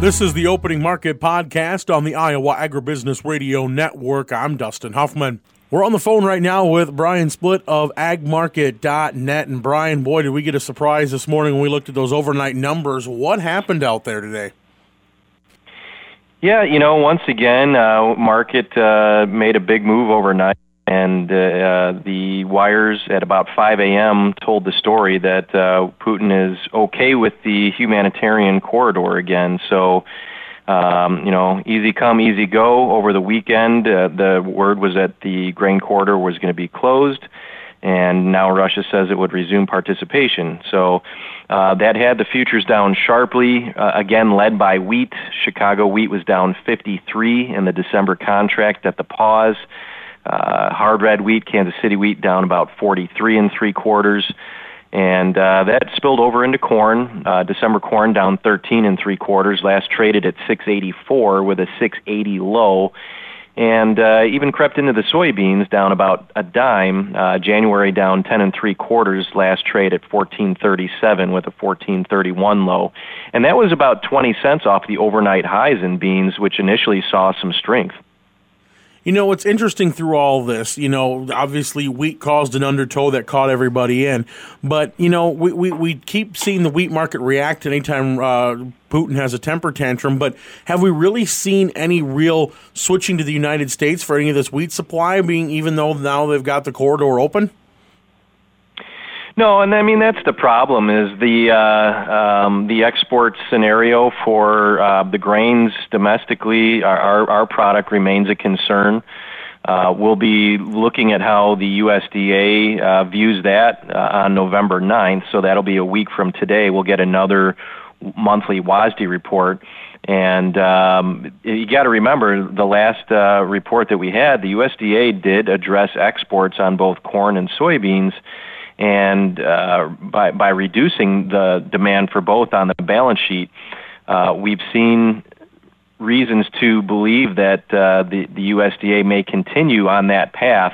This is the Opening Market Podcast on the Iowa Agribusiness Radio Network. I'm Dustin Huffman. We're on the phone right now with Brian Splitt of agmarket.net. And Brian, boy, did we get a surprise this morning when we looked at those overnight numbers. What happened out there today? Yeah, you know, once again, uh, market uh, made a big move overnight and uh, uh, the wires at about 5 a.m. told the story that uh, Putin is okay with the humanitarian corridor again. So, um, you know, easy come, easy go. Over the weekend, uh, the word was that the grain corridor was going to be closed, and now Russia says it would resume participation. So. Uh, that had the futures down sharply, uh, again led by wheat. Chicago wheat was down 53 in the December contract at the pause. Uh, hard red wheat, Kansas City wheat down about 43 and three quarters. And uh, that spilled over into corn. Uh, December corn down 13 and three quarters. Last traded at 684 with a 680 low. And uh, even crept into the soybeans down about a dime. Uh, January down 10 and three quarters. Last trade at 1437 with a 1431 low. And that was about 20 cents off the overnight highs in beans, which initially saw some strength. You know, what's interesting through all this, you know, obviously wheat caused an undertow that caught everybody in. But, you know, we, we, we keep seeing the wheat market react anytime uh, Putin has a temper tantrum. But have we really seen any real switching to the United States for any of this wheat supply, being even though now they've got the corridor open? No, and I mean that's the problem is the uh, um, the export scenario for uh, the grains domestically. Our, our, our product remains a concern. Uh, we'll be looking at how the USDA uh, views that uh, on November 9th, so that'll be a week from today. We'll get another monthly WASDE report. And um, you got to remember the last uh, report that we had, the USDA did address exports on both corn and soybeans and uh, by by reducing the demand for both on the balance sheet, uh, we've seen reasons to believe that uh, the the USDA may continue on that path.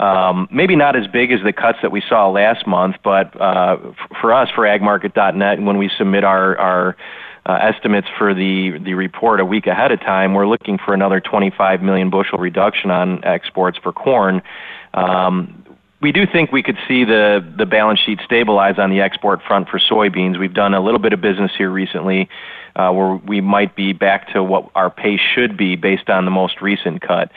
Um, maybe not as big as the cuts that we saw last month, but uh, f- for us, for agmarket.net, when we submit our our uh, estimates for the the report a week ahead of time, we're looking for another 25 million bushel reduction on exports for corn. Um, we do think we could see the the balance sheet stabilize on the export front for soybeans. We've done a little bit of business here recently, uh, where we might be back to what our pace should be based on the most recent cut.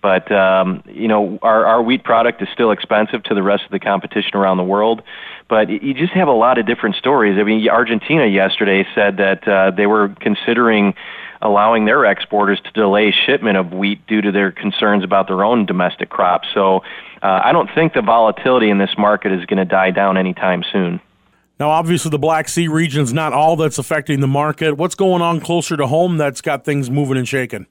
But um, you know, our our wheat product is still expensive to the rest of the competition around the world. But you just have a lot of different stories. I mean, Argentina yesterday said that uh, they were considering allowing their exporters to delay shipment of wheat due to their concerns about their own domestic crops. So uh, I don't think the volatility in this market is going to die down anytime soon. Now, obviously, the Black Sea region is not all that's affecting the market. What's going on closer to home that's got things moving and shaking?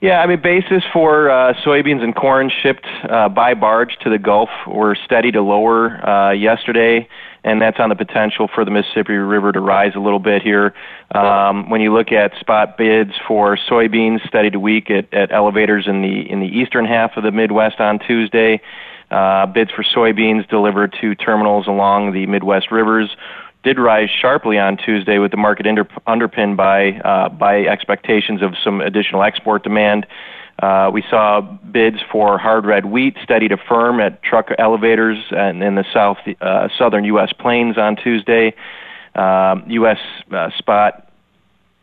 Yeah, I mean, basis for uh, soybeans and corn shipped uh, by barge to the Gulf were steady to lower uh, yesterday and that's on the potential for the Mississippi River to rise a little bit here. Um, when you look at spot bids for soybeans, steady to weak at, at elevators in the in the eastern half of the Midwest on Tuesday. Uh, bids for soybeans delivered to terminals along the Midwest rivers did rise sharply on Tuesday, with the market under, underpinned by uh, by expectations of some additional export demand. Uh, we saw bids for hard red wheat steady to firm at truck elevators and in the south uh, southern U.S. plains on Tuesday. Um, U.S. Uh, spot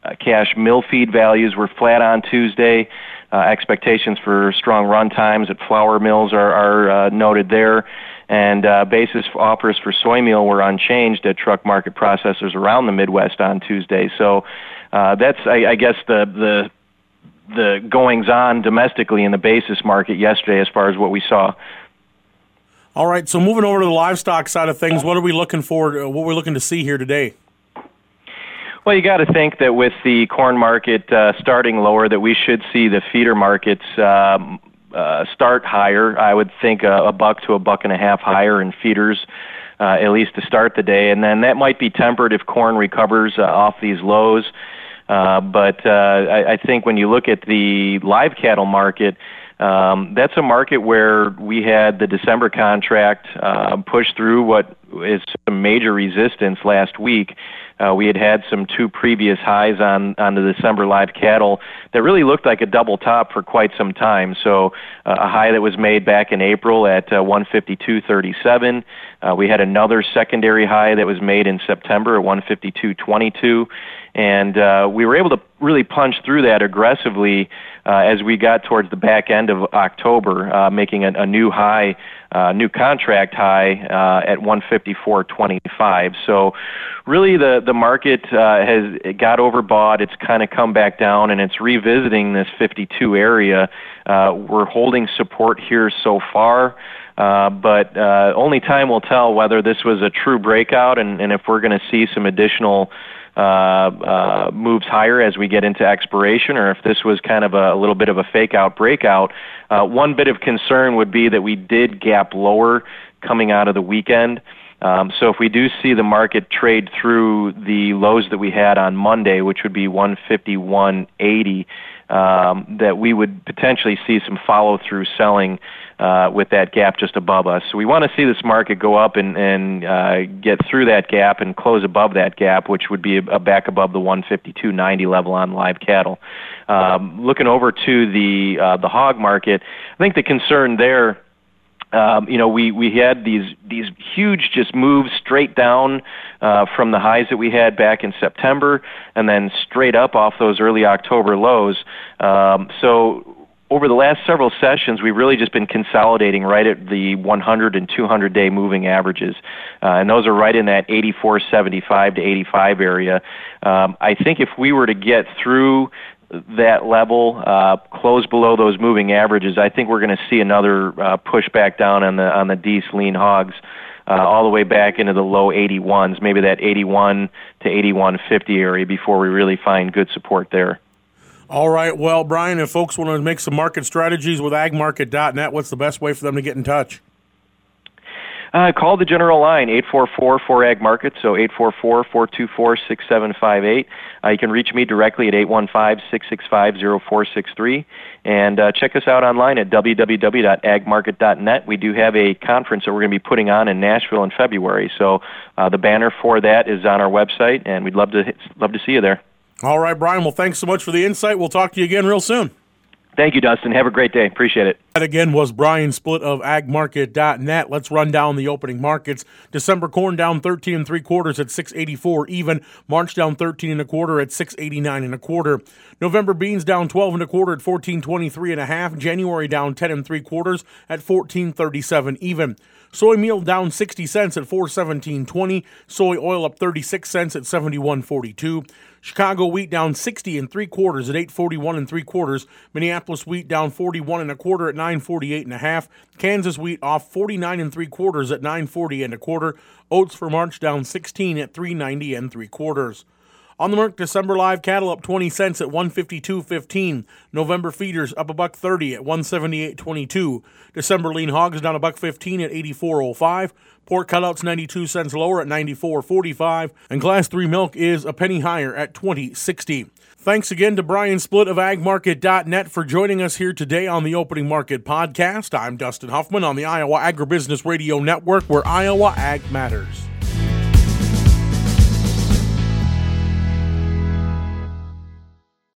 uh, cash mill feed values were flat on Tuesday. Uh, expectations for strong run times at flour mills are, are uh, noted there, and uh, basis offers for soy meal were unchanged at truck market processors around the Midwest on Tuesday. So uh, that's, I, I guess, the the the goings on domestically in the basis market yesterday as far as what we saw. All right, so moving over to the livestock side of things, what are we looking for? Uh, what we're looking to see here today? Well, you got to think that with the corn market uh, starting lower, that we should see the feeder markets um, uh, start higher. I would think a, a buck to a buck and a half higher in feeders. Uh, at least to start the day, and then that might be tempered if corn recovers uh, off these lows. Uh, but uh, I, I think when you look at the live cattle market, um, that's a market where we had the December contract uh, push through what is some major resistance last week. Uh, we had had some two previous highs on on the December live cattle that really looked like a double top for quite some time. So uh, a high that was made back in April at uh, 152.37. Uh, we had another secondary high that was made in September at 152.22 and uh, we were able to really punch through that aggressively uh, as we got towards the back end of October, uh, making a, a new high, uh, new contract high uh, at 154.25. So, really, the the market uh, has got overbought. It's kind of come back down, and it's revisiting this 52 area. Uh, we're holding support here so far. Uh, but uh, only time will tell whether this was a true breakout and, and if we're going to see some additional uh, uh, moves higher as we get into expiration, or if this was kind of a, a little bit of a fake out breakout. Uh, one bit of concern would be that we did gap lower coming out of the weekend. Um, so if we do see the market trade through the lows that we had on Monday, which would be 151.80, um, that we would potentially see some follow through selling uh, with that gap just above us. So we want to see this market go up and, and uh, get through that gap and close above that gap, which would be a, a back above the 152.90 level on live cattle. Um, looking over to the uh, the hog market, I think the concern there. Um, you know, we, we had these these huge just moves straight down uh, from the highs that we had back in September, and then straight up off those early October lows. Um, so over the last several sessions, we've really just been consolidating right at the 100 and 200 day moving averages, uh, and those are right in that 84.75 to 85 area. Um, I think if we were to get through that level, uh, close below those moving averages, I think we're going to see another uh, push back down on the on the Dees lean hogs. Uh, all the way back into the low 81s, maybe that 81 to 81.50 area before we really find good support there. All right. Well, Brian, if folks want to make some market strategies with agmarket.net, what's the best way for them to get in touch? Uh, call the general line, 844-4AG Market, so 844-424-6758. Uh, you can reach me directly at 815-665-0463. And uh, check us out online at www.agmarket.net. We do have a conference that we're going to be putting on in Nashville in February. So uh, the banner for that is on our website, and we'd love to, love to see you there. All right, Brian. Well, thanks so much for the insight. We'll talk to you again real soon. Thank you, Dustin. Have a great day. Appreciate it. That again was Brian Splitt of agmarket.net. Let's run down the opening markets. December corn down 13 and three quarters at 684 even. March down 13 and a quarter at 689 and a quarter. November beans down 12 and a quarter at 1423 and a half. January down 10 and three quarters at 1437 even. Soy meal down 60 cents at 417.20. Soy oil up 36 cents at 71.42. Chicago wheat down 60 and three quarters at 841 and three quarters. Minneapolis wheat down 41 and a quarter at 948 and a half. Kansas wheat off 49 and three quarters at 940 and a quarter. Oats for March down 16 at 390 and three quarters. On the Merc, December live cattle up 20 cents at 152.15. November feeders up a buck 30 at 178.22. December lean hogs down a buck 15 at 84.05. Pork cutouts 92 cents lower at 94.45. And class 3 milk is a penny higher at 20.60. Thanks again to Brian Splitt of agmarket.net for joining us here today on the Opening Market Podcast. I'm Dustin Huffman on the Iowa Agribusiness Radio Network, where Iowa Ag matters.